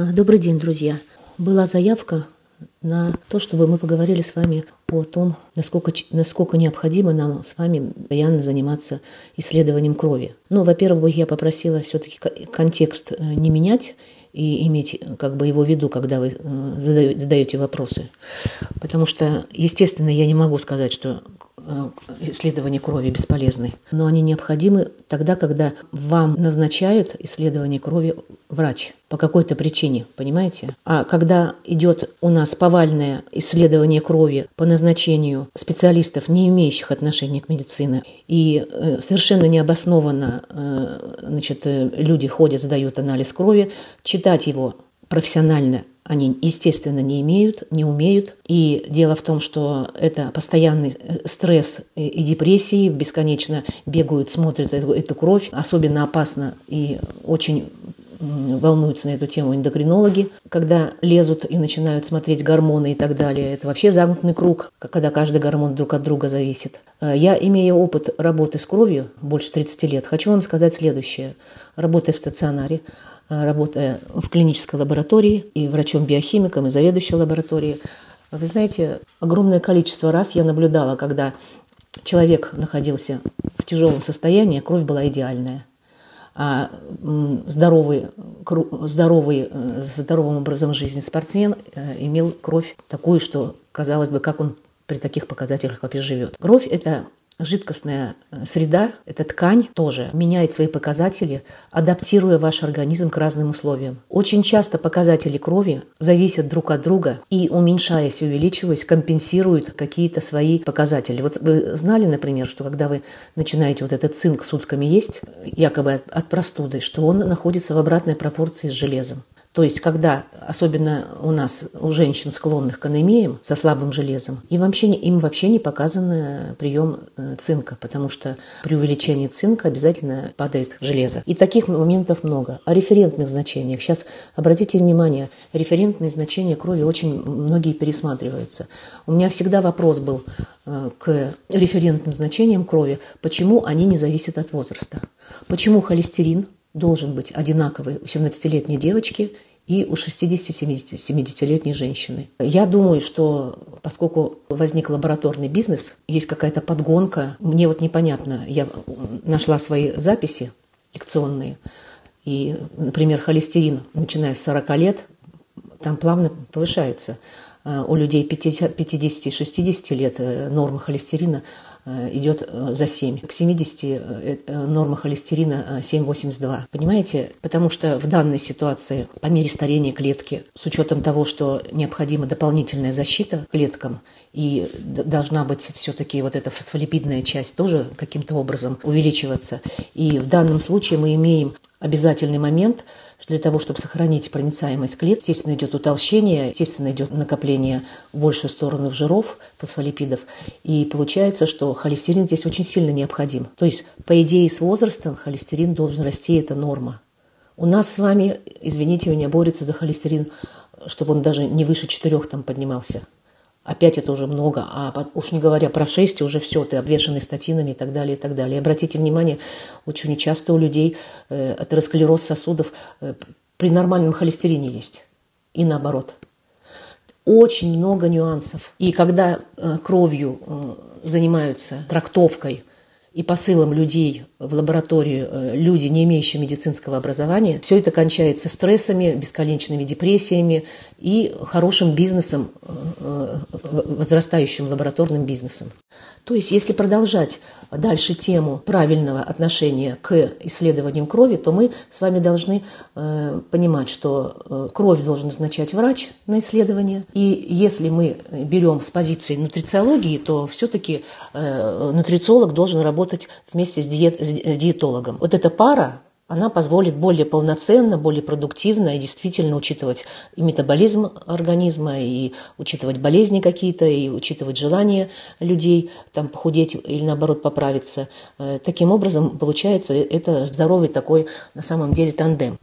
А, добрый день, друзья. Была заявка на то, чтобы мы поговорили с вами о том, насколько, насколько необходимо нам с вами постоянно заниматься исследованием крови. Ну, во-первых, я попросила все-таки контекст э, не менять и иметь как бы его в виду, когда вы э, задаете вопросы. Потому что, естественно, я не могу сказать, что Э, исследования крови бесполезны, но они необходимы тогда, когда вам назначают исследование крови врач по какой-то причине, понимаете? А когда идет у нас повальное исследование крови по назначению специалистов, не имеющих отношения к медицине, и э, совершенно необоснованно э, значит, люди ходят, сдают анализ крови, читать его профессионально они, естественно, не имеют, не умеют. И дело в том, что это постоянный э, стресс и депрессии, бесконечно бегают, смотрят эту, эту кровь. Особенно опасно и очень волнуются на эту тему эндокринологи, когда лезут и начинают смотреть гормоны и так далее. Это вообще замкнутый круг, когда каждый гормон друг от друга зависит. Э, я, имея опыт работы с кровью, больше 30 лет, хочу вам сказать следующее. Работая в стационаре, работая в клинической лаборатории и врачом-биохимиком, и заведующей лабораторией. Вы знаете, огромное количество раз я наблюдала, когда человек находился в тяжелом состоянии, кровь была идеальная. А здоровый, здоровый, э, здоровым образом жизни спортсмен э, имел кровь такую, что казалось бы, как он при таких показателях вообще живет. Кровь – это Жидкостная э, среда, эта ткань тоже меняет свои показатели, адаптируя ваш организм к разным условиям. Очень часто показатели крови зависят друг от друга и, уменьшаясь увеличиваясь, компенсируют какие-то свои показатели. Вот вы знали, например, что когда вы начинаете вот этот цинк сутками есть, якобы от простуды, что он находится в обратной пропорции с железом. То есть, когда, особенно у нас, у женщин, склонных к анемиям со слабым железом, им вообще, им вообще не показан э, прием э, цинка, потому что при увеличении цинка обязательно падает железо. И таких моментов много. О референтных значениях. Сейчас обратите внимание, референтные значения крови очень многие пересматриваются. У меня всегда вопрос был э, к референтным значениям крови, почему они не зависят от возраста. Почему холестерин должен быть одинаковый у 17-летней девочки и у 60-70-летней женщины. Я думаю, что поскольку возник лабораторный бизнес, есть какая-то подгонка, мне вот непонятно, я нашла свои записи лекционные, и, например, холестерин, начиная с 40 лет, там плавно повышается. А у людей 50-60 лет э, норма холестерина Э, идет э, за 7. К 70 э, норма холестерина 7,82. Понимаете? Потому что в данной ситуации по мере старения клетки, с учетом того, что необходима дополнительная защита клеткам, и должна быть все-таки вот эта фосфолипидная часть тоже каким-то образом увеличиваться. И в данном случае мы имеем обязательный момент – что для того, чтобы сохранить проницаемость клеток, естественно, идет утолщение, естественно, идет накопление в большую сторону жиров, фосфолипидов. И получается, что холестерин здесь очень сильно необходим. То есть, по идее, с возрастом холестерин должен расти, это норма. У нас с вами, извините меня, борется за холестерин, чтобы он даже не выше 4 там поднимался. Опять это уже много, а уж не говоря про 6, уже все, ты обвешанный статинами и так далее, и так далее. Обратите внимание, очень часто у людей э, атеросклероз сосудов э, при нормальном холестерине есть. И наоборот. Очень много нюансов. И когда э, кровью занимаются трактовкой и посылом людей в лабораторию, э, люди, не имеющие медицинского образования, все это кончается стрессами, бесконечными депрессиями и хорошим бизнесом, э, э, возрастающим лабораторным бизнесом. То есть, если продолжать дальше тему правильного отношения к исследованиям крови, то мы с вами должны понимать, что кровь должен назначать врач на исследование. И если мы берем с позиции нутрициологии, то все-таки нутрициолог должен работать вместе с, диет, с диетологом. Вот эта пара, она позволит более полноценно, более продуктивно и действительно учитывать и метаболизм организма, и учитывать болезни какие-то, и учитывать желания людей там похудеть или наоборот поправиться. Э, таким образом, получается, это здоровый такой на самом деле тандем.